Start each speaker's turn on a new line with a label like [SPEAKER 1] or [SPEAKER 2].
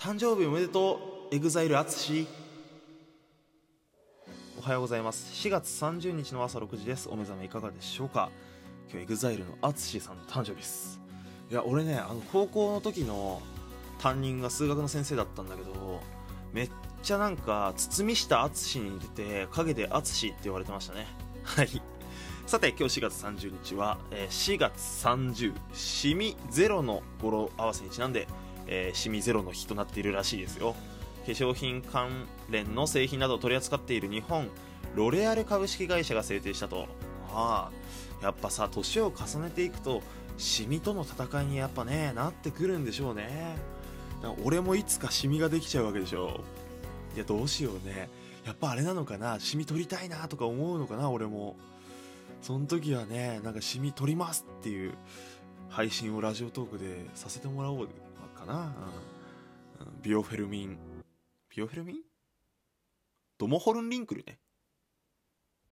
[SPEAKER 1] 誕生日おめでとう EXILE ATSUSHI おはようございます。4月30日の朝6時です。お目覚めいかがでしょうか。今日 EXILEの ATSUSHIさんの誕生日です。いや俺ねあの高校の時の担任が数学の先生だったんだけどめっちゃなんか堤下敦に似てて陰で敦って言われてましたね。はい。さて今日4月30日は、えー4月30シミゼロの語呂合わせにちなんで、えーシミゼロの日となっているらしいですよ。化粧品関連の製品などを取り扱っている日本ロレアル株式会社が制定したと。ああやっぱさ年を重ねていくとシミとの戦いにやっぱねなってくるんでしょうね。俺もいつかシミができちゃうわけでしょ。いやどうしようね。やっぱあれなのかなシミ取りたいなとか思うのかな俺も。その時はねなんかシミ取りますっていう配信をラジオトークでさせてもらおうかな、うん。ビオフェルミン。ビオフェルミン？ドモホルンリンクルね。